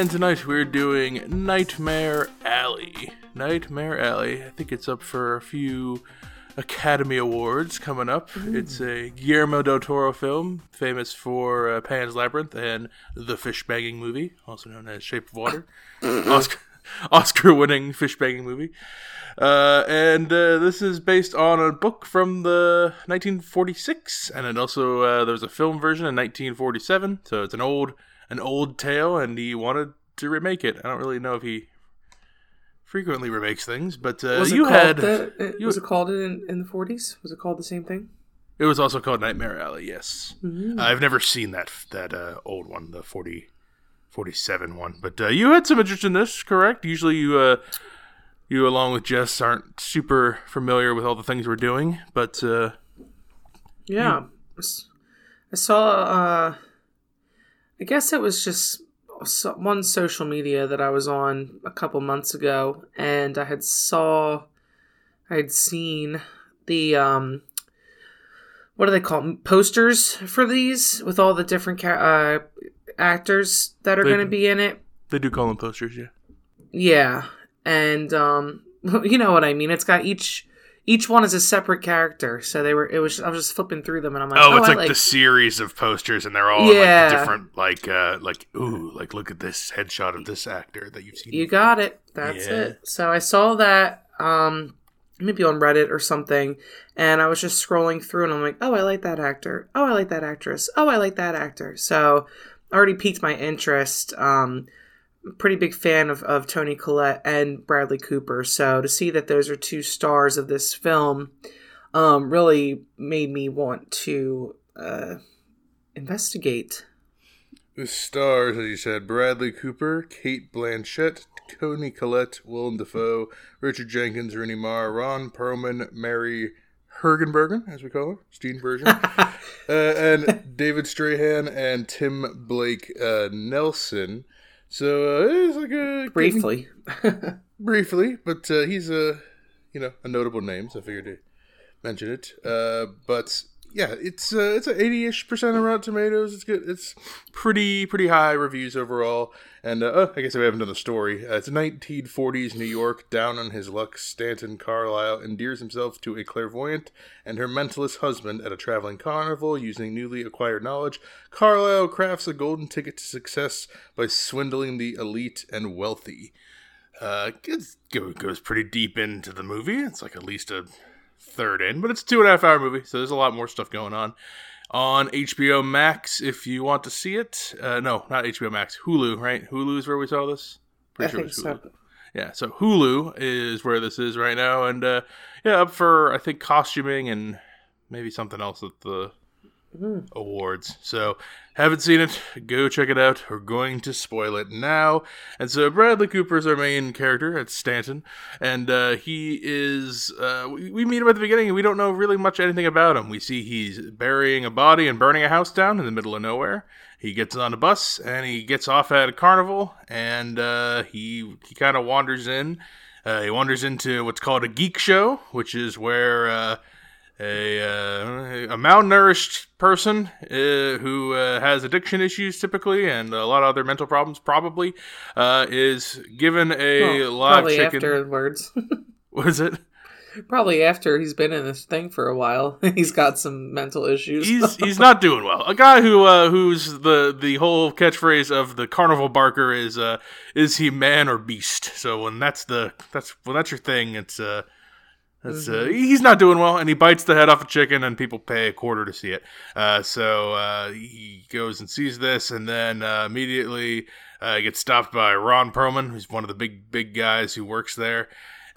And tonight we're doing Nightmare Alley. Nightmare Alley. I think it's up for a few Academy Awards coming up. It's a Guillermo del Toro film, famous for uh, Pan's Labyrinth and The Fish Banging Movie, also known as Shape of Water. Oscar, Oscar-winning fish banging movie. Uh, and uh, this is based on a book from the 1946, and it also uh, there was a film version in 1947. So it's an old an old tale, and he wanted to remake it. I don't really know if he frequently remakes things, but uh, you had the, you- was it called in in the forties? Was it called the same thing? it was also called Nightmare Alley. Yes, Mm-hmm. I've never seen that that uh, old one, the 40, 47 one. But uh, you had some interest in this, correct? Usually you. Uh, you, along with Jess, aren't super familiar with all the things we're doing, but uh, Yeah. I saw. I guess it was just one social media that I was on a couple months ago, and I had saw, I had seen the um, what do they call posters for these with all the different ca- uh, actors that are going to be in it. they do call them posters, yeah. Yeah, and um, you know what I mean. It's got each each one is a separate character. So they were. It was. I was just flipping through them, and I'm like, Oh, oh, it's I like, the series of posters, and they're all Yeah. like different, like, uh, like, ooh, like, look at this headshot of this actor that you've seen. You got it. That's Yeah. it. So I saw that. Um, maybe on Reddit or something, and I was just scrolling through, and I'm like, oh, I like that actor. Oh, I like that actress. Oh, I like that actor. So already piqued my interest. Um, pretty big fan of, of Toni Collette and Bradley Cooper. So to see that those are two stars of this film, um, really made me want to uh, investigate. The stars, as you said, Bradley Cooper, Cate Blanchett, Toni Collette, Willem Dafoe, Richard Jenkins, Rooney Mara, Ron Perlman, Mary Hergenbergen, as we call her, Steenburgen, uh, and David Strathairn and Tim Blake uh, Nelson. So uh, it's like a Briefly. briefly, but uh, he's a you know a notable name, so I figured to mention it. Uh, but yeah, it's uh, it's a eighty-ish percent of Rotten Tomatoes. It's good. It's pretty pretty high reviews overall. And uh, oh, I guess we haven't done the story. Uh, it's 1940s New York. Down on his luck, Stanton Carlisle endears himself to a clairvoyant and her mentalist husband at a traveling carnival using newly acquired knowledge. Carlisle crafts a golden ticket to success by swindling the elite and wealthy. Uh, it goes pretty deep into the movie. It's like at least a third in, but it's a two and a half hour movie, so there's a lot more stuff going on. On HBO Max, if you want to see it. Uh, no, not HBO Max. Hulu, right? Hulu is where we saw this. I Pretty sure think it's Hulu. so. Yeah, so Hulu is where this is right now, and uh, yeah, up for I think costuming and maybe something else at the Mm. awards. So haven't seen it? Go check it out. We're going to spoil it now. And so Bradley Cooper's our main character. It's Stanton, and uh, he is. Uh, we, we meet him at the beginning, and we don't know really much anything about him. We see he's burying a body and burning a house down in the middle of nowhere. He gets on a bus and he gets off at a carnival, and uh, he he kind of wanders in. Uh, he wanders into what's called a geek show, which is where uh, a uh, a malnourished person uh, who uh, has addiction issues typically and a lot of other mental problems probably uh, is given a Well, live probably chicken. afterwards. was it? probably after he's been in this thing for a while, he's got some mental issues. He's he's not doing well. A guy who uh, who's the the whole catchphrase of the carnival barker is uh, is he man or beast? So when that's the that's when that's your thing, it's uh That's, uh, he's not doing well, and he bites the head off a chicken, and people pay a quarter to see it. Uh, so uh, he goes and sees this, and then uh, immediately uh, gets stopped by Ron Perlman, who's one of the big big guys who works there.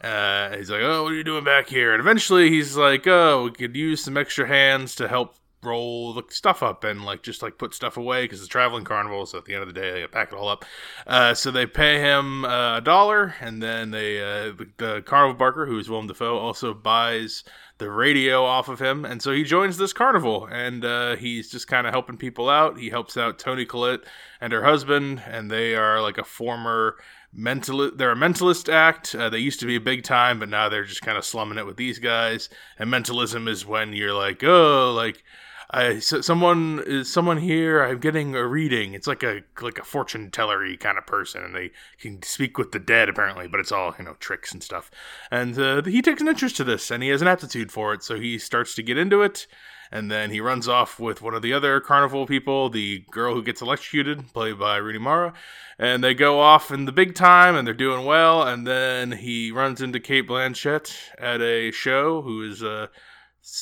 Uh, he's like, "Oh, what are you doing back here?" And eventually, he's like, "Oh, we could use some extra hands to help roll the stuff up and like just like put stuff away because it's traveling carnival. So at the end of the day, they pack it all up. Uh, so they pay him uh, a dollar, and then they uh, the, the carnival barker, who is Willem Dafoe, also buys the radio off of him, and so he joins this carnival, and uh, he's just kind of helping people out. He helps out Toni Collette and her husband, and they are like a former mental. They're a mentalist act. Uh, they used to be a big time, but now they're just kind of slumming it with these guys. And mentalism is when you're like, oh, like I so someone someone here. I'm getting a reading. It's like a like a fortune tellery kind of person, and they can speak with the dead apparently, but it's all you know tricks and stuff. And uh, he takes an interest to this, and he has an aptitude for it, so he starts to get into it. And then he runs off with one of the other carnival people, the girl who gets electrocuted, played by Rooney Mara. And they go off in the big time and they're doing well. And then he runs into Cate Blanchett at a show, who is uh,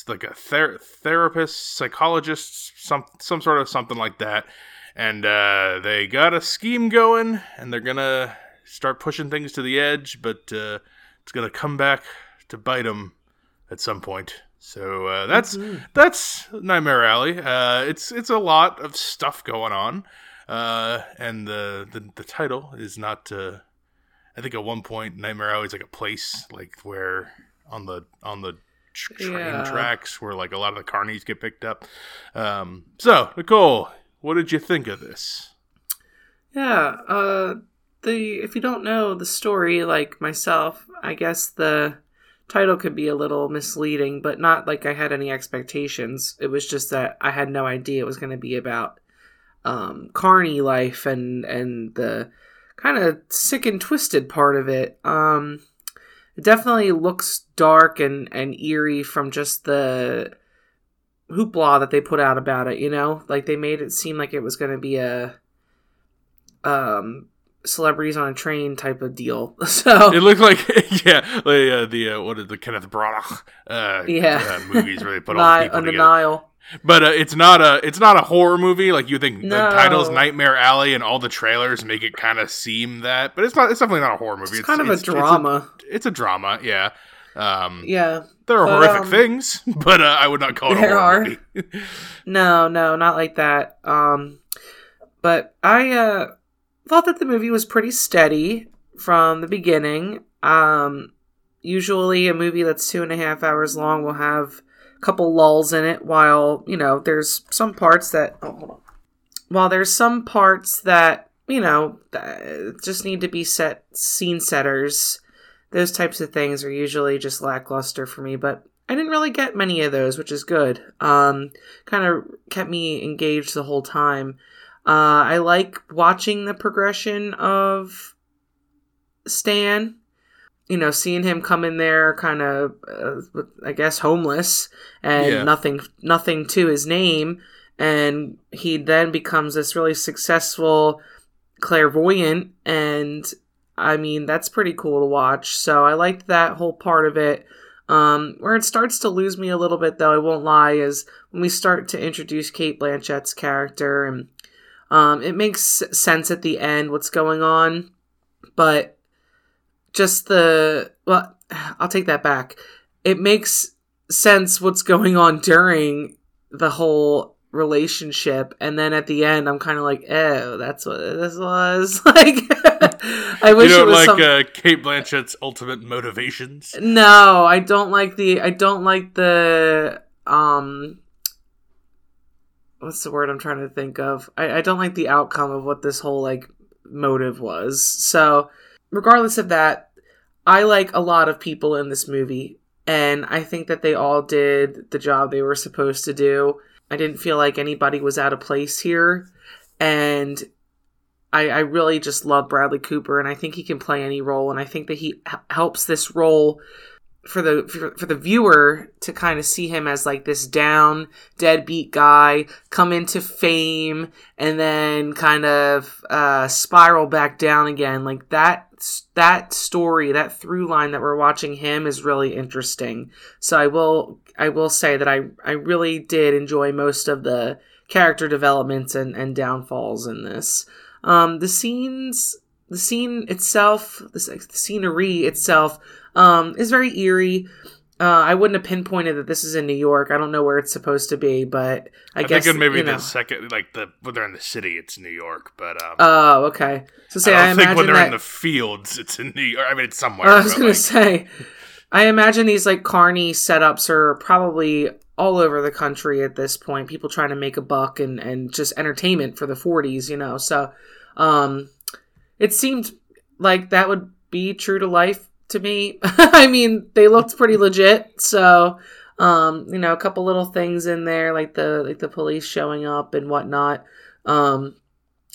like a ther- therapist, psychologist, some some sort of something like that. And uh, they got a scheme going, and they're gonna start pushing things to the edge, but uh, it's gonna come back to bite them at some point. So uh, that's mm-hmm. that's Nightmare Alley. Uh, it's it's a lot of stuff going on, uh, and the, the the title is not. Uh, I think at one point Nightmare Alley is like a place like where on the on the train yeah. tracks where like a lot of the carnies get picked up. Um, so Nicole, what did you think of this? Yeah, uh, the if you don't know the story, like myself, I guess the title could be a little misleading, but not like I had any expectations. It was just that I had no idea it was going to be about um, carny life and and the kind of sick and twisted part of it. Um, it definitely looks dark and, and eerie from just the hoopla that they put out about it, you know? Like they made it seem like it was going to be a um celebrities on a train type of deal. So it looked like yeah, like, uh, the uh, what is the Kenneth Branagh uh, yeah uh, movies where they put all the people together. Nile. But uh, it's not a it's not a horror movie like you think. No. The title's Nightmare Alley, and all the trailers make it kind of seem that. But it's not. It's definitely not a horror movie. It's, it's kind of it's, a drama. It's a, it's a, drama. Yeah. Um, yeah. There are but, horrific um, things, but uh, I would not call it there a horror are. movie. no, no, not like that. Um, but I uh, thought that the movie was pretty steady from the beginning. Um, usually, a movie that's two and a half hours long will have couple lulls in it while you know there's some parts that oh, hold on. while there's some parts that you know just need to be set scene setters. Those types of things are usually just lackluster for me but i didn't really get many of those which is good. Um kind of kept me engaged the whole time. Uh i like watching the progression of stan you know, seeing him come in there kind of, uh, I guess, homeless and yeah. nothing, nothing to his name, and he then becomes this really successful clairvoyant, and I mean, that's pretty cool to watch. So I liked that whole part of it. Um, where it starts to lose me a little bit, though, I won't lie, is when we start to introduce Cate Blanchett's character, and um, it makes sense at the end what's going on, but just the well i'll take that back. It makes sense what's going on during the whole relationship and then at the end i'm kind of like oh that's what this was. Like i wish you don't it was like some... uh, cate blanchett's ultimate motivations? No i don't like the i don't like the um what's the word i'm trying to think of? I, I don't like the outcome of what this whole like motive was. So regardless of that, I like a lot of people in this movie, and I think that they all did the job they were supposed to do. I didn't feel like anybody was out of place here, and I, I really just love Bradley Cooper, and I think he can play any role, and I think that he h- helps this role for the for, for, the viewer to kind of see him as like this down deadbeat guy come into fame and then kind of uh, spiral back down again. Like that that story that through line that we're watching him is really interesting. So i will i will say that i i really did enjoy most of the character developments and and downfalls in this. Um the scenes the scene itself the, the scenery itself um, is very eerie. Uh, I wouldn't have pinpointed that this is in New York. I don't know where it's supposed to be, but I, I guess think maybe you know. the second, like the when they're in the city, it's New York. But um, oh, okay. So say I, I think when they're that... in the fields, it's in New York. I mean, it's somewhere. I was going like... to say. I imagine these like carny setups are probably all over the country at this point. People trying to make a buck and and just entertainment for the 40s, you know. So, um, it seemed like that would be true to life to me. I mean, they looked pretty legit. So, um, you know, a couple little things in there like the like the police showing up and whatnot. Um,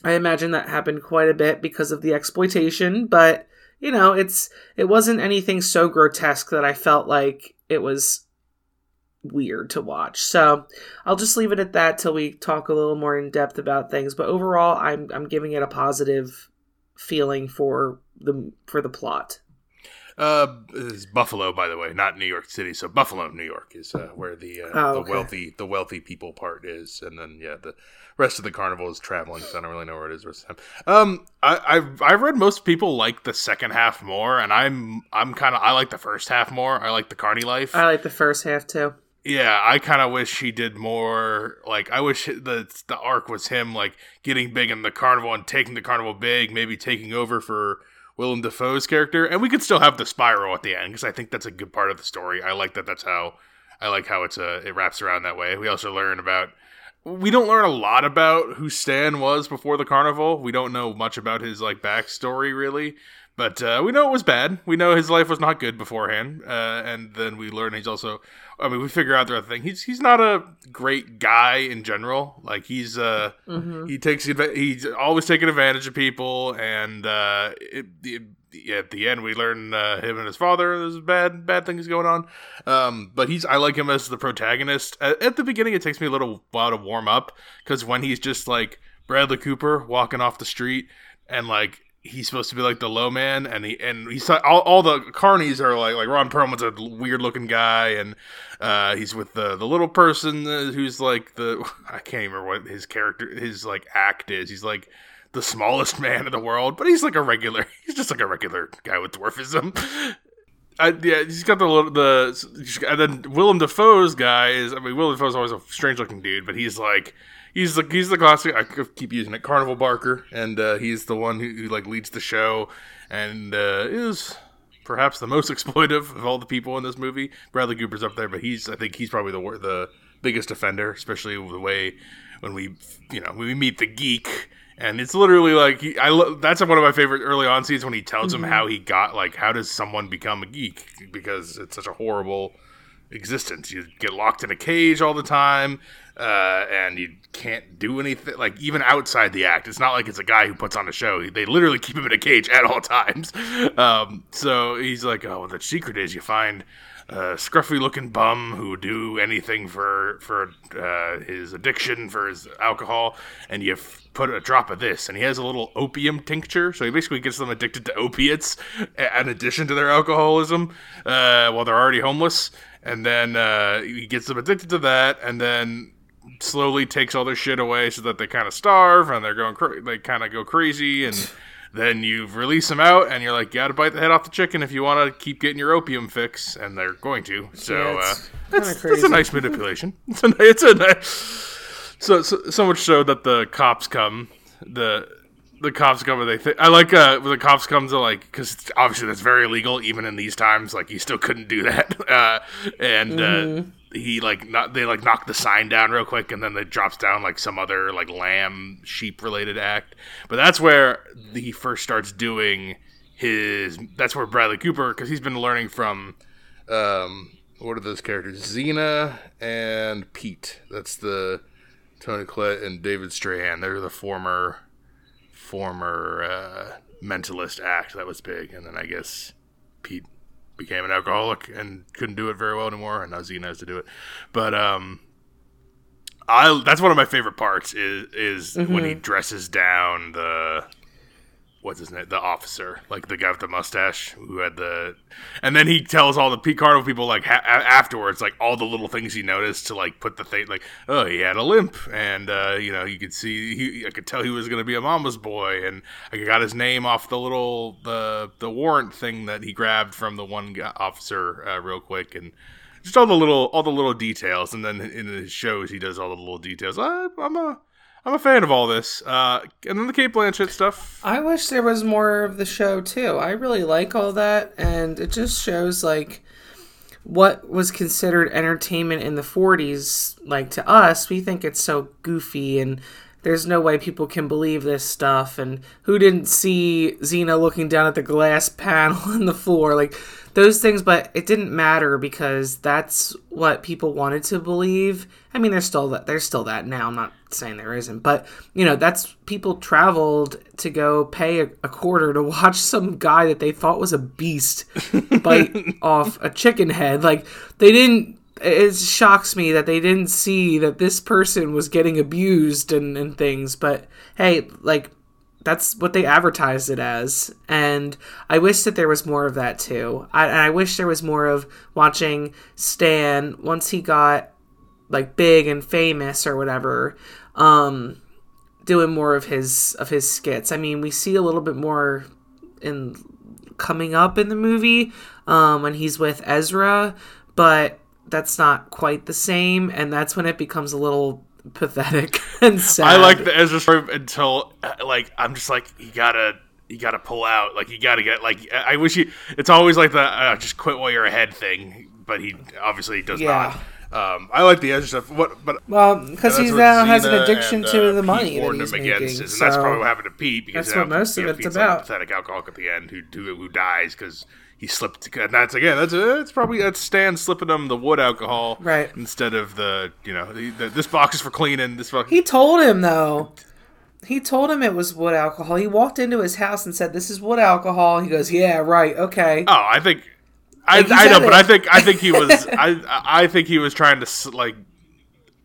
I imagine that happened quite a bit because of the exploitation, but you know, it's it wasn't anything so grotesque that I felt like it was weird to watch. So I'll just leave it at that till we talk a little more in depth about things. But overall, I'm I'm giving it a positive feeling for the for the plot. Uh, is Buffalo, by the way, not New York City. So Buffalo, New York, is uh, where the uh, Oh, the okay. wealthy the wealthy people part is, and then yeah, the rest of the carnival is traveling. So I don't really know where it is rest of the time. Um, I, I've I've read most people like the second half more, and I'm I'm kind of I like the first half more. I like the carny life. I like the first half too. Yeah, I kind of wish he did more. Like, I wish the the arc was him like getting big in the carnival and taking the carnival big, maybe taking over for Willem Dafoe's character, and we could still have the spiral at the end because I think that's a good part of the story. I like that. That's how I like how it's uh, it wraps around that way. We also learn about. We don't learn a lot about who Stan was before the carnival. We don't know much about his like backstory really. But uh, we know it was bad. We know his life was not good beforehand, uh, and then we learn he's also. I mean, we figure out the other thing. He's he's not a great guy in general. Like he's uh hmm he takes he's always taking advantage of people, and uh, it, it, at the end we learn uh, him and his father there's bad bad things going on. Um, but he's I like him as the protagonist. At, at the beginning, it takes me a little while to warm up because when he's just like Bradley Cooper walking off the street and like he's supposed to be like the low man and he and he's all, all the carnies are like like Ron Perlman's a weird looking guy and uh he's with the the little person who's like the I can't remember what his character his like act is he's like the smallest man in the world but he's like a regular he's just like a regular guy with dwarfism I, yeah, he's got the little the and then Willem Dafoe's guy is. I mean, Willem Dafoe's always a strange looking dude, but he's like he's the he's the classic. I keep using it, Carnival Barker, and uh, he's the one who, who like leads the show and uh, is perhaps the most exploitive of all the people in this movie. Bradley Cooper's up there, but he's I think he's probably the the biggest offender, especially the way when we you know when we meet the geek. And it's literally like he, I. Lo- that's one of my favorite early on scenes when he tells him how he got like how does someone become a geek because it's such a horrible existence. You get locked in a cage all the time, uh, and you can't do anything. Like even outside the act, it's not like it's a guy who puts on a show. They literally keep him in a cage at all times. Um, so he's like, oh, the secret is you find a scruffy looking bum who do anything for for uh, his addiction, for his alcohol, and you f- put a drop of this, and he has a little opium tincture, so he basically gets them addicted to opiates in addition to their alcoholism uh, while they're already homeless, and then uh, he gets them addicted to that, and then slowly takes all their shit away so that they kind of starve and they're going cra- they kind of go crazy and then you release them out and you're like you gotta bite the head off the chicken if you want to keep getting your opium fix and they're going to. So Yeah, uh, it's that's, that's a nice manipulation. It's a, it's a nice so, so so much so that the cops come the the cops come and they think I like uh when the cops come to like because obviously that's very illegal even in these times like you still couldn't do that. Uh and uh he like not they like knock the sign down real quick and then it drops down like some other like lamb sheep related act. But that's where he first starts doing his that's where Bradley Cooper because he's been learning from um what are those characters? Zeena and Pete. That's the Toni Collette and David Strathairn. They're the former former uh, mentalist act that was big, and then I guess Pete became an alcoholic and couldn't do it very well anymore, and now Zeena has to do it. But um, I that's one of my favorite parts is is when he dresses down the what's his name? The officer like the guy with the mustache who had the and then he tells all the Carnival people like ha- afterwards like all the little things he noticed to like put the thing like oh he had a limp and uh, you know you could see he I could tell he was gonna be a mama's boy and I got his name off the little the the warrant thing that he grabbed from the one officer uh, real quick and just all the little all the little details and then in his shows he does all the little details. I, i'm a I'm a fan of all this. Uh, and then the Cate Blanchett stuff. I wish there was more of the show too. I really like all that, and it just shows like what was considered entertainment in the 40s. Like to us, we think it's so goofy and there's no way people can believe this stuff. And who didn't see Zeena looking down at the glass panel on the floor? Like those things, but it didn't matter because that's what people wanted to believe. I mean, there's still that. There's still that now. I'm not saying there isn't, but you know, that's people traveled to go pay a, a quarter to watch some guy that they thought was a beast bite off a chicken head. Like they didn't. It shocks me that they didn't see that this person was getting abused and, and things. But hey, like that's what they advertised it as and i wish that there was more of that too I, and i wish there was more of watching stan once he got like big and famous or whatever um doing more of his of his skits i mean we see a little bit more in coming up in the movie um when he's with ezra but that's not quite the same and that's when it becomes a little pathetic and sad. I like the Ezra story until uh, like I'm just like you gotta you gotta pull out like you gotta get like I wish you. It's always like the uh, just quit while you're ahead thing, but he obviously does yeah. not. Um, I like the Ezra stuff. What, but well, because he now has an addiction and, to uh, the money Pete that he's making, against, and that's probably what happened to Pete because that's what most of it's Pete's about. Like pathetic alcoholic at the end who who, who dies because he slipped. And that's again. That's it's probably that's Stan slipping him the wood alcohol, right? Instead of the you know the, the, this box is for cleaning. This box. He told him though. He told him it was wood alcohol. He walked into his house and said, "This is wood alcohol." He goes, "Yeah, right, okay." Oh, I think. I, I know, it. but I think I think he was I I think he was trying to like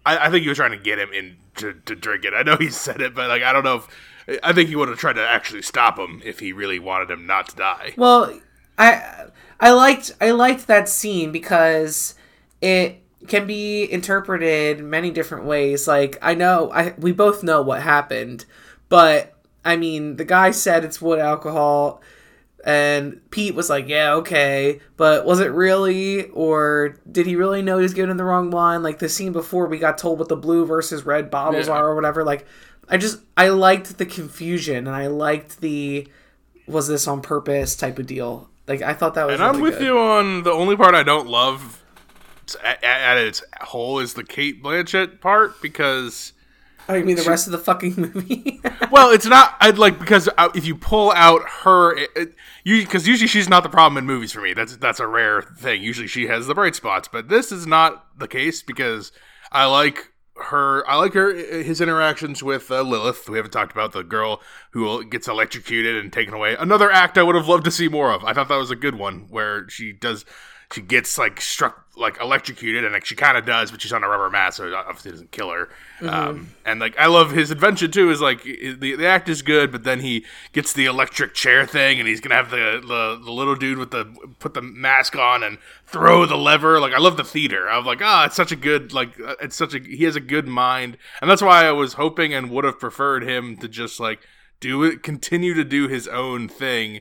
I, I think he was trying to get him in to, to drink it. I know he said it, but like I don't know if I think he would have tried to actually stop him if he really wanted him not to die. Well, I I liked I liked that scene because it can be interpreted many different ways. Like I know I we both know what happened, but I mean the guy said it's wood alcohol and Pete was like, "Yeah, okay," but was it really, or did he really know he was giving the wrong one? Like the scene before, we got told what the blue versus red bottles yeah. are, or whatever. Like, I just I liked the confusion, and I liked the was this on purpose type of deal. Like I thought that was. And really I'm with good. you on the only part I don't love at, at, its whole is the Cate Blanchett part because. Oh, you mean the she, rest of the fucking movie? well, it's not. I'd like because uh, if you pull out her, it, it, you because usually she's not the problem in movies for me. That's that's a rare thing. Usually she has the bright spots, but this is not the case because I like her i like her his interactions with uh, lilith. We haven't talked about the girl who gets electrocuted and taken away. Another act i would have loved to see more of. I thought that was a good one where she does she gets like struck like electrocuted and like she kind of does but she's on a rubber mat so it obviously doesn't kill her. Mm-hmm. um, and like i love his invention too is like the, the act is good but then he gets the electric chair thing and he's gonna have the, the, the little dude with the put the mask on and throw the lever. Like i love the theater. I was like ah oh, it's such a good like uh, it's such a he has a good mind. And that's why i was hoping and would have preferred him to just like do it continue to do his own thing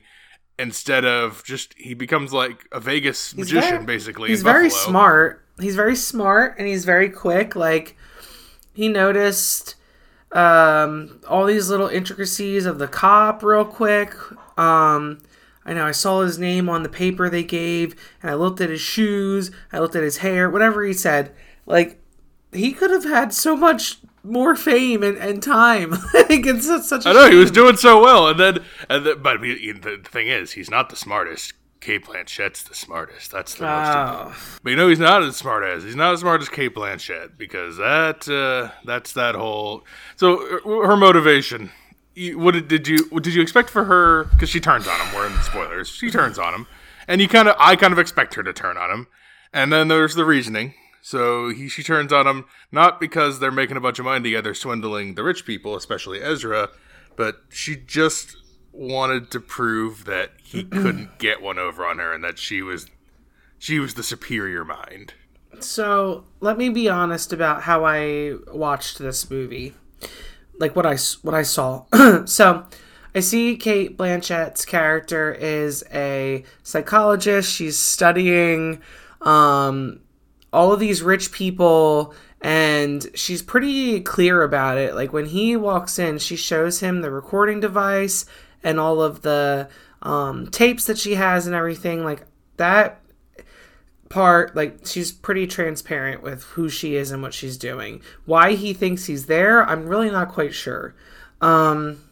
instead of just he becomes like a Vegas he's magician very, basically. He's very Buffalo. smart. He's very smart and he's very quick. Like he noticed um, all these little intricacies of the cop real quick. Um, I know I saw his name on the paper they gave, and I looked at his shoes, I looked at his hair, whatever he said. Like he could have had so much more fame and, and time. like it's such. I know shame. he was doing so well, and then and then, but he, the thing is, he's not the smartest. Cate Blanchett's the smartest. That's the most. Important. But you know, he's not as smart as he's not as smart as Cate Blanchett because that uh, that's that whole. So uh, her motivation. What did, you what did you expect for her? Because she turns on him. We're in the spoilers. She turns on him, and you kind of I kind of expect her to turn on him. And then there's the reasoning so he she turns on him not because they're making a bunch of money together, swindling the rich people, especially Ezra, but she just wanted to prove that he couldn't get one over on her and that she was she was the superior mind. So let me be honest about how I watched this movie, like what I what I saw. so I see Cate Blanchett's character is a psychologist. She's studying um, all of these rich people and she's pretty clear about it. Like when he walks in, she shows him the recording device and all of the um, tapes that she has and everything. Like that part, like she's pretty transparent with who she is and what she's doing. Why he thinks he's there, I'm really not quite sure. Um,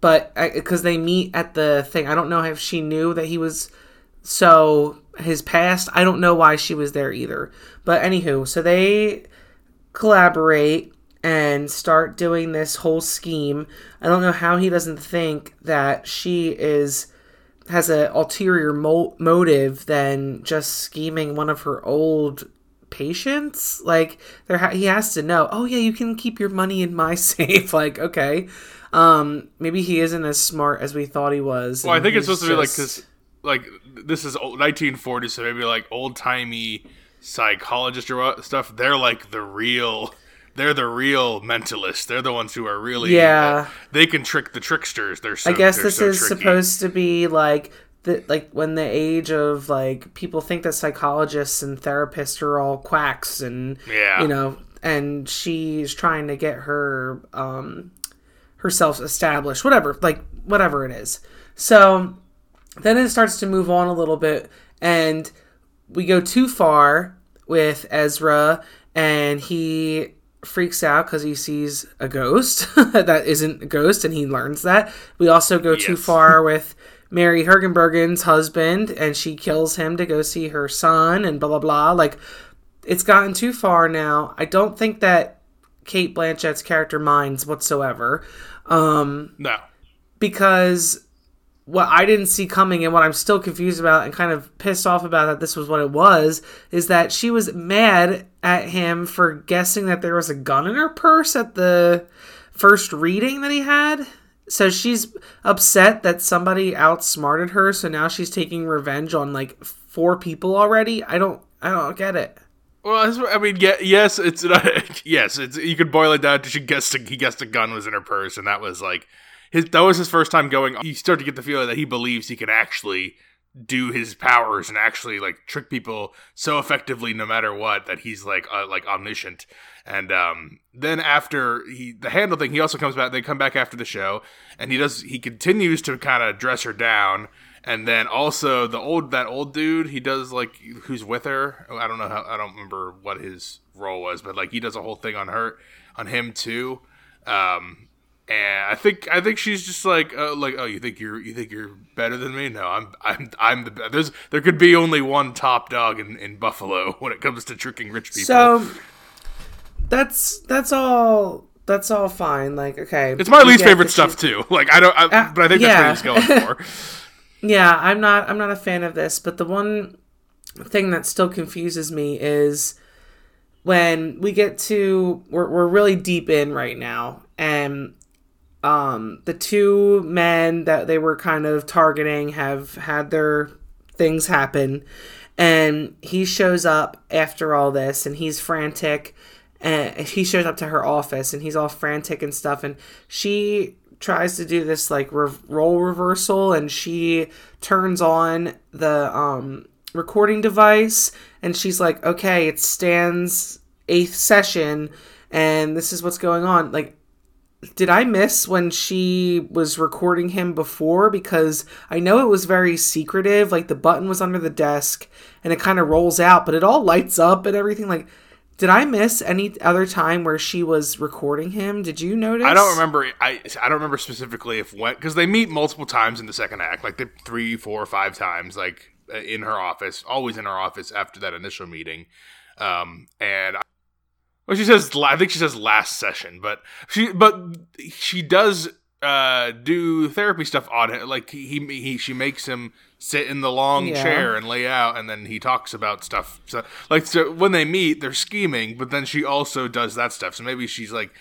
but because they meet at the thing, I don't know if she knew that he was so his past. I don't know why she was there either. But anywho, so they collaborate and start doing this whole scheme. I don't know how he doesn't think that she is has an ulterior mo- motive than just scheming one of her old patients. Like there, ha- he has to know. Oh yeah, you can keep your money in my safe. like okay, um, maybe he isn't as smart as we thought he was. Well, I think it's supposed just... to be like because like this is 1940s, so maybe like old timey psychologist or stuff. They're like the real. They're the real mentalists. They're the ones who are really yeah. Uh, they can trick the tricksters. They're so, I guess this so is tricky. supposed to be like the like when the age of like people think that psychologists and therapists are all quacks and yeah. you know and she's trying to get her um herself established whatever like whatever it is so then it starts to move on a little bit, and we go too far with Ezra, and he freaks out because he sees a ghost that isn't a ghost, and he learns that. We also go yes. too far with Mary Hergenbergen's husband, and she kills him to go see her son, and blah blah blah. Like, it's gotten too far now. I don't think that Cate Blanchett's character minds whatsoever. Um, no, because what I didn't see coming and what I'm still confused about and kind of pissed off about that this was what it was is that she was mad at him for guessing that there was a gun in her purse at the first reading that he had. So she's upset that somebody outsmarted her, so now she's taking revenge on like four people already. I don't I don't get it. Well, I mean, yeah, yes, it's yes, it's you could boil it down to she guessed a, he guessed a gun was in her purse, and that was like his that was his first time going. You start to get the feeling that he believes he can actually do his powers and actually like trick people so effectively no matter what that he's like uh, like omniscient. And um then after he the handle thing he also comes back they come back after the show and he does he continues to kind of dress her down. And then also the old that old dude he does like who's with her. I don't know how i don't remember what his role was but like he does a whole thing on her on him too. Um and I think I think she's just like uh, like oh you think you're you think you're better than me? No, I'm I'm I'm the there's there could be only one top dog in, in Buffalo when it comes to tricking rich people. So that's that's all that's all fine. Like okay, it's my least favorite stuff too. Like I don't, I, uh, but I think yeah. that's what he's going for. yeah, I'm not I'm not a fan of this, but the one thing that still confuses me is when we get to we're we're really deep in right now and um, the two men that they were kind of targeting have had their things happen. And he shows up after all this and he's frantic and he shows up to her office and he's all frantic and stuff and she tries to do this like re- role reversal and she turns on the um, recording device and she's like okay it stands eighth session and this is what's going on. Like did I miss when she was recording him before? Because I know it was very secretive. Like the button was under the desk and it kind of rolls out, but it all lights up and everything. Like, did I miss any other time where she was recording him? Did you notice? I don't remember. I I don't remember specifically if when because they meet multiple times in the second act, like the three, four, five times, like uh, in her office, always in her office after that initial meeting. Um, and well, she says I think she says last session, but she but she does uh do therapy stuff on it. Like he he she makes him sit in the long yeah. chair and lay out, and then he talks about stuff. So like so when they meet, they're scheming, but then she also does that stuff. So maybe she's like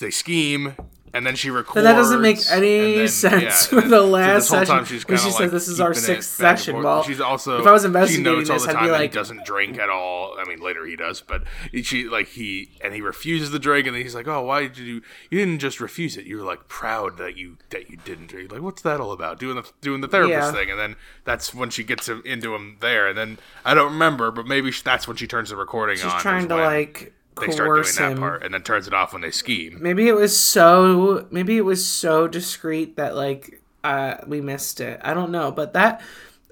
they scheme, and then she records. But that doesn't make any then- sense yeah, for the so last whole session. time she's when kinda says like this is our sixth session. Well, she's also if I was she investigating this, I'd be like- he doesn't drink at all. I mean, later he does, but she like he and he refuses the drink, and he's like, "Oh, why did you? You didn't just refuse it. You were like proud that you that you didn't drink. Like, what's that all about? Doing the doing the therapist Yeah. thing, and then that's when she gets him into him there, and then I don't remember, but maybe that's when she turns the recording on. she's trying to when like they start doing that him. part, and then turns it off when they scheme. Maybe it was so. Maybe it was so discreet that like uh, we missed it. I don't know, but that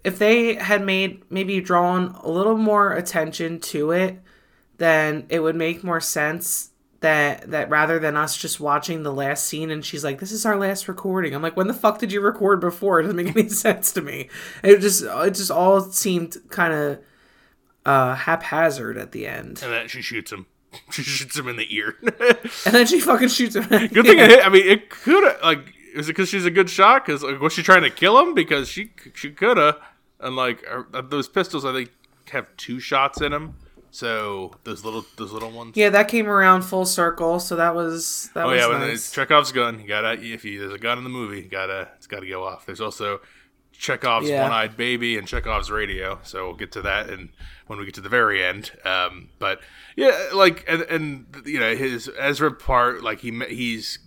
if they had made maybe drawn a little more attention to it, then it would make more sense. That that rather than us just watching the last scene and she's like, "This is our last recording." I'm like, "When the fuck did you record before?" It doesn't make any sense to me. It just it just all seemed kind of uh, haphazard at the end, And then she shoots him. She shoots him in the ear. and then she fucking shoots him. Good thing it hit. I mean, it could like. Is it because she's a good shot? Because like, was she trying to kill him? Because she she could have. And like are- are those pistols, I think have two shots in them. So those little those little ones. Yeah, that came around full circle, so that was that Oh was yeah, when it's Chekhov's gun, you gotta if you, there's a gun in the movie, you gotta it's gotta go off. There's also Chekhov's Yeah. one-eyed baby and Chekhov's radio. So we'll get to that and when we get to the very end. Um, but yeah, like and, and you know his Ezra part, like he he's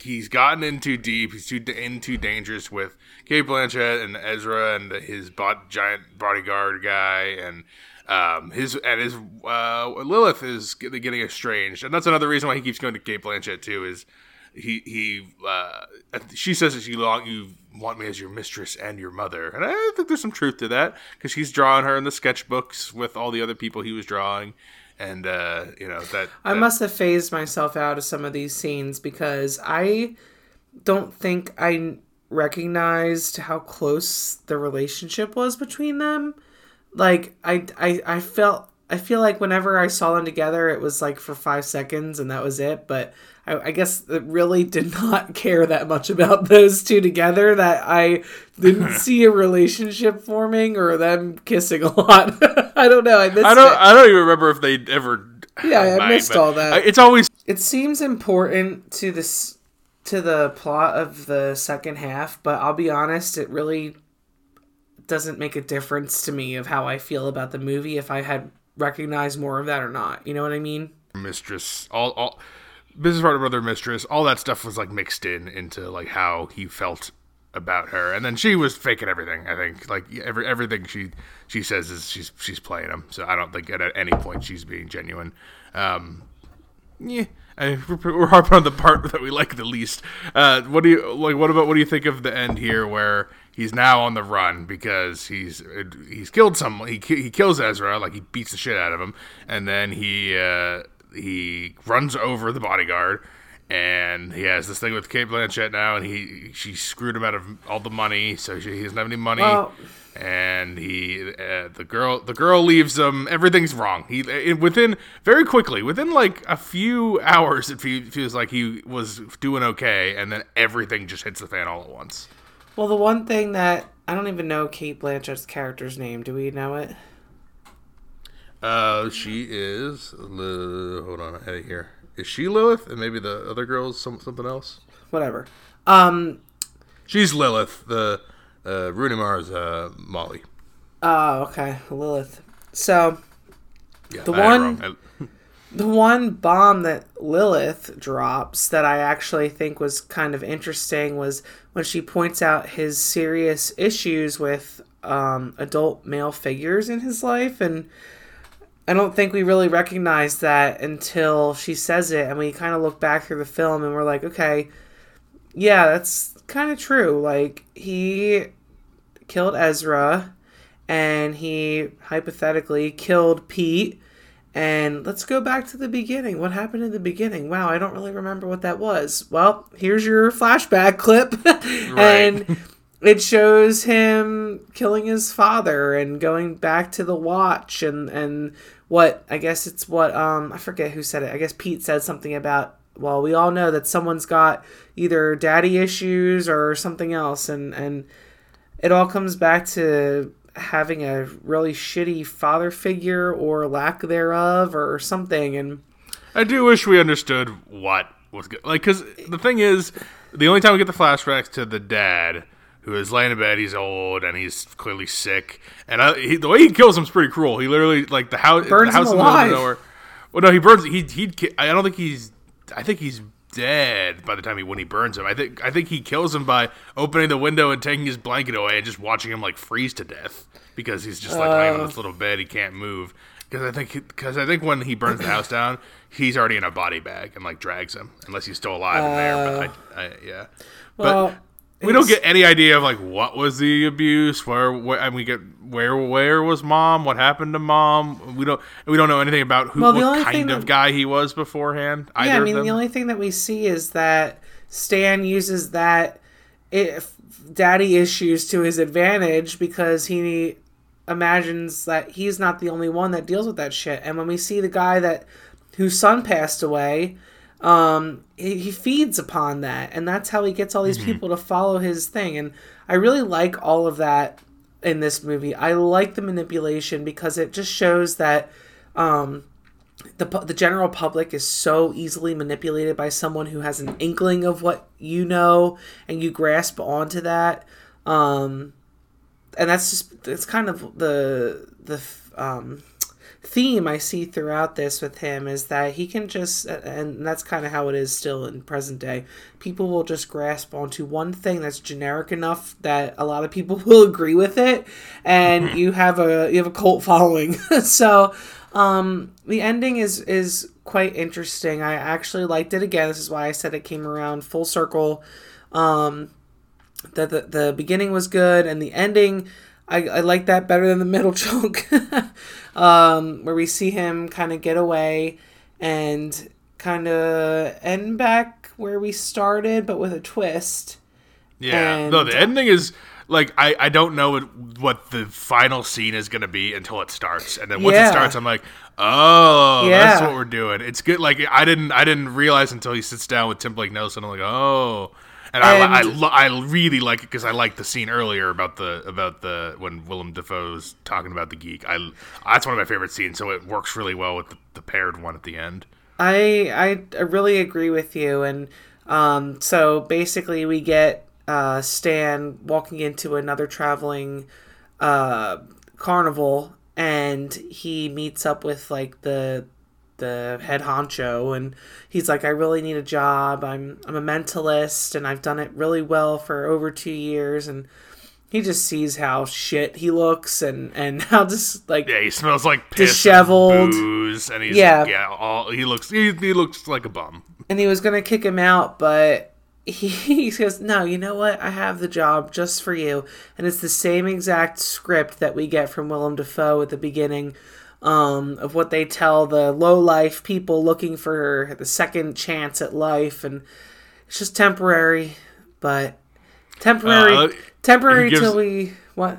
he's gotten in too deep. He's too in too dangerous with Cate Blanchett and Ezra and his bot, giant bodyguard guy and. Um, his and his uh, Lilith is getting estranged, and that's another reason why he keeps going to Cate Blanchett too. Is he he uh, she says that she long you want me as your mistress and your mother, and I think there's some truth to that because he's drawing her in the sketchbooks with all the other people he was drawing, and uh, you know that, I that- must have phased myself out of some of these scenes because I don't think I recognized how close the relationship was between them. Like I I I felt I feel like whenever I saw them together, it was like for five seconds and that was it. But I, I guess it really did not care that much about those two together that I didn't see a relationship forming or them kissing a lot. I don't know. I missed I don't it. I don't even remember if they ever. Yeah, I missed all that. I- It's always it seems important to this to the plot of the second half but i'll be honest it really doesn't make a difference to me of how i feel about the movie if i had recognized more of that or not. You know what i mean? Mistress all all business partner brother mistress all that stuff was like mixed in into like how he felt about her. And then she was faking everything i think. Like every everything she she says is she's she's playing him. So i don't think at any point she's being genuine. Um yeah I, we're, we're harping on the part that we like the least. Uh what do you like what about what do you think of the end here where he's now on the run because he's he's killed someone he, he kills ezra like he beats the shit out of him and then he uh he runs over the bodyguard and he has this thing with Cate Blanchett now, and he she screwed him out of all the money, so she, he doesn't have any money. Well- and he uh, the girl the girl leaves him. Everything's wrong. He it, within very quickly within like a few hours, it feels like he was doing okay, and then everything just hits the fan all at once. Well the one thing that i don't even know cate blanchett's character's name do we know it Uh, she is. Hold on, I had it here. Is she Lilith, and maybe the other girl's some, something else? whatever um She's Lilith. The uh, Rooney Mara's uh, Molly. oh okay lilith so Yeah, The I one- The one bomb that Lilith drops that I actually think was kind of interesting was when she points out his serious issues with um, adult male figures in his life. And I don't think we really recognize that until she says it. And we kind of look back through the film and we're like, okay, yeah, that's kind of true. Like, he killed Ezra and he hypothetically killed Pete. And let's go back to the beginning. What happened in the beginning? Wow, I don't really remember what that was. Well, here's your flashback clip. and it shows him killing his father and going back to the watch and and what I guess it's what um I forget who said it. I guess Pete said something about well, we all know that someone's got either daddy issues or something else and and it all comes back to having a really shitty father figure or lack thereof or something and I do wish we understood what was good. Like, because the thing is, the only time we get the flashbacks to the dad, who is laying in bed, he's old and he's clearly sick, and I, he, the way he kills him is pretty cruel. He literally like the house, Burns the house him in the middle alive. of nowhere. Well, no, he burns. He he. I don't think he's. I think he's dead by the time he when he burns him. I think I think he kills him by opening the window and taking his blanket away and just watching him like freeze to death because he's just like laying on this little bed. He can't move. Because I think because I think when he burns the house down, he's already in a body bag and like drags him unless he's still alive in there. But I, I, yeah, Well, but we don't get any idea of like what was the abuse, where, where and we get where where was mom, what happened to mom. We don't we don't know anything about who Well, the what only kind of that- guy he was beforehand. Yeah, I mean, the only thing that we see is that Stan uses that if daddy issues to his advantage because he imagines that he's not the only one that deals with that shit. And when we see the guy that whose son passed away, um, he, he feeds upon that, and that's how he gets all these people to follow his thing. And I really like all of that in this movie. I like the manipulation because it just shows that um, the the general public is so easily manipulated by someone who has an inkling of what you know and you grasp onto that um and that's just it's kind of the the um theme I see throughout this with him is that he can just and that's kind of how it is still in present day. People will just grasp onto one thing that's generic enough that a lot of people will agree with it and you have a you have a cult following. So um the ending is is quite interesting. I actually liked it again. This is why i said it came around full circle. Um the, the the beginning was good and the ending I, I like that better than the middle chunk um where we see him kind of get away and kind of end back where we started but with a twist Yeah, no, the ending is like I, I don't know what, the final scene is gonna be until it starts, and then once Yeah. it starts, I'm like, oh, that's what we're doing. It's good. Like I didn't I didn't realize until he sits down with Tim Blake Nelson. I'm like, oh. And, I, I, lo- I really like it because I like the scene earlier about the about the when Willem Dafoe's talking about the geek. I that's one of my favorite scenes, so it works really well with the, the paired one at the end. I, I I really agree with you, and um, so basically we get uh, Stan walking into another traveling uh, carnival, and he meets up with like the the head honcho, and he's like, "I really need a job. I'm I'm a mentalist, and I've done it really well for over two years." And he just sees how shit he looks, and and how just like Yeah, he smells like piss Disheveled. and booze, and he's Yeah. yeah, all he looks he, he looks like a bum. and he was gonna kick him out, but he, he goes, "No, you know what? I have the job just for you." And it's the same exact script that we get from Willem Dafoe at the beginning um, of what they tell the low life people looking for the second chance at life, and it's just temporary, but temporary, Uh, temporary gives- till we what?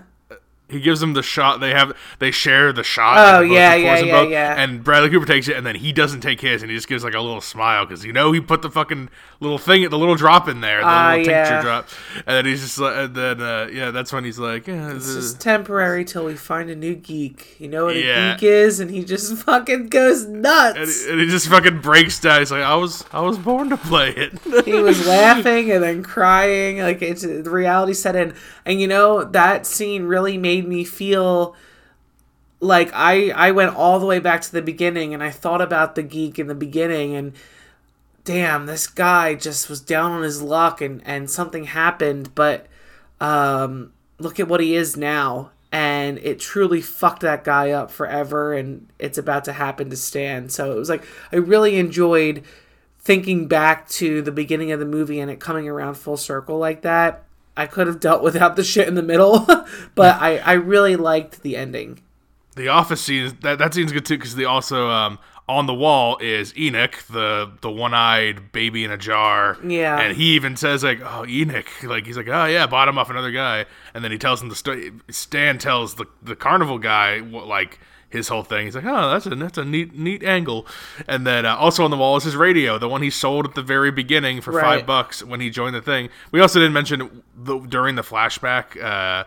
He gives him the shot. They have they share the shot. Oh, yeah, yeah, and yeah, both, yeah. And Bradley Cooper takes it, and then he doesn't take his, and he just gives like a little smile because you know he put the fucking little thing, the little drop in there, the Ah, little tincture yeah. drop, and then he's just like, and then uh, yeah, that's when he's like, yeah, this is- temporary till we find a new geek. You know what Yeah. a geek is, and he just fucking goes nuts. and, he, and he just fucking breaks down. He's like, I was I was born to play it. he was laughing and then crying like it's the reality set in and you know that scene really made me feel like i i went all the way back to the beginning and i thought about the geek in the beginning and damn this guy just was down on his luck and and something happened but um look at what he is now. And it truly fucked that guy up forever and it's about to happen to stan. So it was like i really enjoyed thinking back to the beginning of the movie and it coming around full circle like that, I could have dealt without the shit in the middle, but I, I really liked the ending. the office scene that that scene's good too because they also um on the wall is Enoch, the the one eyed baby in a jar. Yeah. and he even says like, "Oh, Enoch," like he's like, "Oh yeah, bought him off another guy," and then he tells him the story. Stan tells the the carnival guy what like his whole thing. He's like, "Oh, that's a that's a neat neat angle," and then uh, also on the wall is his radio, the one he sold at the very beginning for Right. five bucks when he joined the thing. We also didn't mention the, during the flashback. Uh,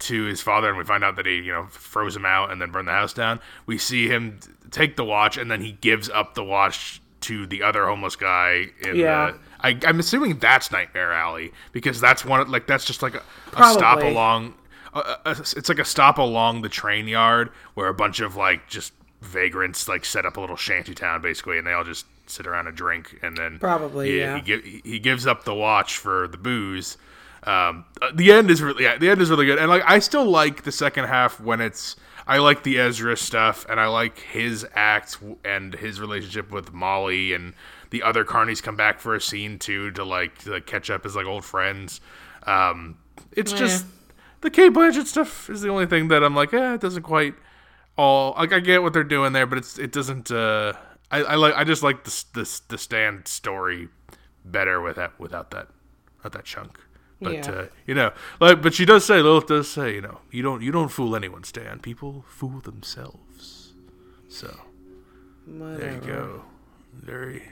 to his father, and we find out that he, you know, froze him out and then burned the house down. We see him take the watch, and then he gives up the watch to the other homeless guy. In Yeah. the, I, I'm assuming that's Nightmare Alley because that's one of- like that's just like a, a stop along. A, a- it's like a stop along the train yard where a bunch of like just vagrants like set up a little shanty town basically, and they all just sit around and drink, and then Probably, he, yeah. he, he gives up the watch for the booze. Um, uh, the end is really yeah, the end is really good, and like I still like the second half when it's I like the Ezra stuff, and I like his act and his relationship with Molly, and the other carnies come back for a scene too to like to like, catch up as like old friends. Um, it's just the Cate Blanchett stuff is the only thing that I'm like, eh, it doesn't quite all like I get what they're doing there, but it's it doesn't. Uh, I, I like I just like the the the Stan story better with that without that without that chunk. But Yeah. uh, you know, like, but she does say Lilith does say, you know, you don't you don't fool anyone, Stan. People fool themselves. So there you go. Very.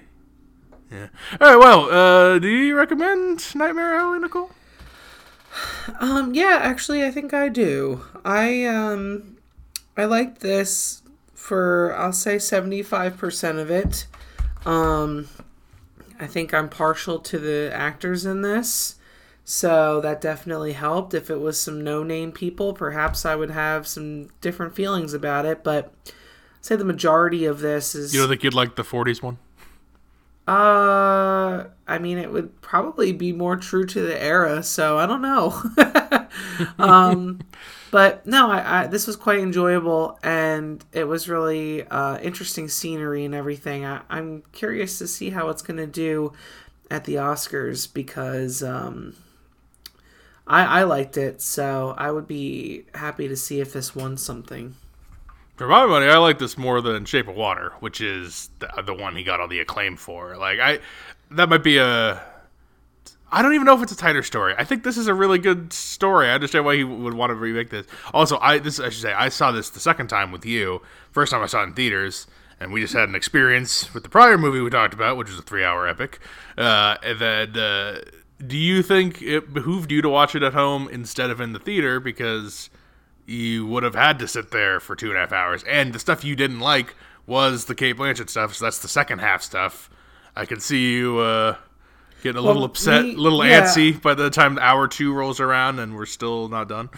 Yeah. All right. Well, uh, do you recommend Nightmare Alley, Nicole? Um, yeah, actually, I think I do. I um, I like this for I'll say seventy five percent of it. Um, I think I'm partial to the actors in this, so that definitely helped. If it was some no name people, perhaps I would have some different feelings about it. But I'd say the majority of this is You don't think you'd like the '40s one? Uh, I mean, it would probably be more true to the era, so I don't know. um, but no, I, I this was quite enjoyable, and it was really uh, interesting scenery and everything. I, I'm curious to see how it's going to do at the Oscars because um, I, I liked it, so I would be happy to see if this won something. For my money, I like this more than Shape of Water, which is the, the one he got all the acclaim for. Like I, that might be a. I don't even know if it's a tighter story. I think this is a really good story. I understand why he would want to remake this. Also, I this I should say I saw this the second time with you. First time I saw it in theaters, and we just had an experience with the prior movie we talked about, which was a three-hour epic. Uh, and then, uh, do you think it behooved you to watch it at home instead of in the theater because? You would have had to sit there for two and a half hours. And the stuff you didn't like was the Cate Blanchett stuff, so that's the second half stuff. I can see you uh, getting a little upset, a little yeah. antsy by the time hour two rolls around and we're still not done.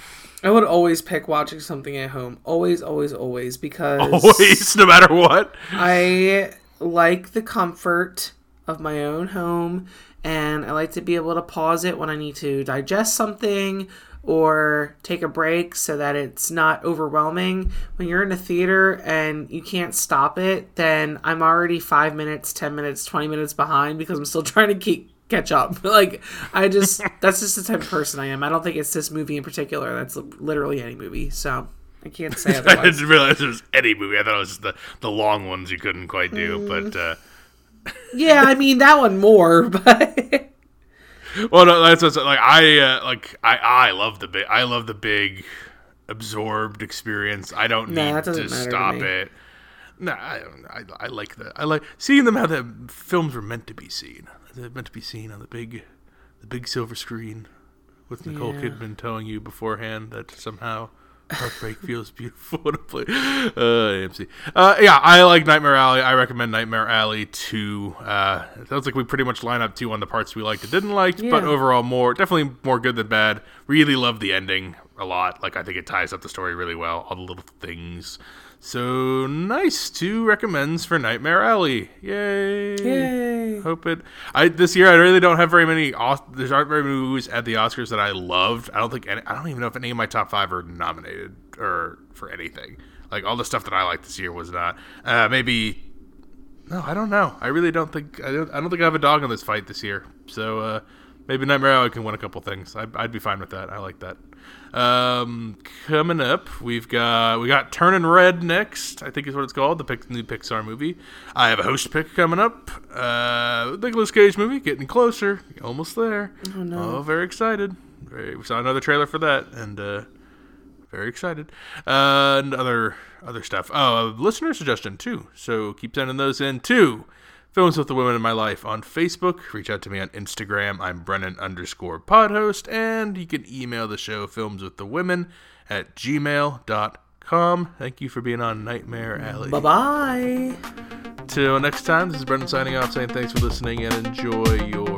I would always pick watching something at home. Always, always, always, because Always, no matter what. I like the comfort of my own home and I like to be able to pause it when I need to digest something or take a break so that it's not overwhelming. When you're in a theater and you can't stop it, then I'm already 5 minutes, 10 minutes, 20 minutes behind because I'm still trying to keep catch up. Like I just that's just the type of person I am. I don't think it's this movie in particular. That's literally any movie. So I can't say I didn't realize it was any movie. I thought it was just the, the long ones you couldn't quite do. Mm. But, uh, yeah, I mean that one more, but well, no, that's what's like. I uh, like I I love the big. I love the big absorbed experience. I don't No, need to doesn't to stop it. No, I, I I like that. I like seeing them how the films were meant to be seen. They're meant to be seen on the big, the big silver screen, with Nicole Yeah. Kidman telling you beforehand that somehow heartbreak feels beautiful to play. Uh, AMC. Uh, yeah, I like Nightmare Alley. I recommend Nightmare Alley two. Uh, it sounds like we pretty much line up two on the parts we liked and didn't like, but overall more definitely more good than bad. Really love the ending a lot. Like I think it ties up the story really well. All the little things. So nice. Two recommends for Nightmare Alley. Yay! Yay. Hope it. I this year I really don't have very many. Os- There aren't very many movies at the Oscars that I loved. I don't think. Any, I don't even know if any of my top five are nominated or for anything. Like all the stuff that I liked this year was not. Uh, maybe. No, I don't know. I really don't think. I don't. I don't think I have a dog in this fight this year. So uh, maybe Nightmare Alley can win a couple things. I, I'd be fine with that. I like that. Um, coming up, we've got we got Turning Red next. I think is what it's called. The pic, new Pixar movie. I have a host pick coming up. Uh, Nicolas Cage movie getting closer, almost there. Oh no. Oh, very excited. Very, we saw another trailer for that, and uh, very excited. Uh, and other other stuff. Oh, a listener suggestion too. So keep sending those in too. Films with the Women in My Life on Facebook. Reach out to me on Instagram. I'm Brennan underscore podhost. And you can email the show Films with the Women at gmail.com. Thank you for being on Nightmare Alley. Bye bye. Till next time, this is Brennan signing off, saying thanks for listening and enjoy your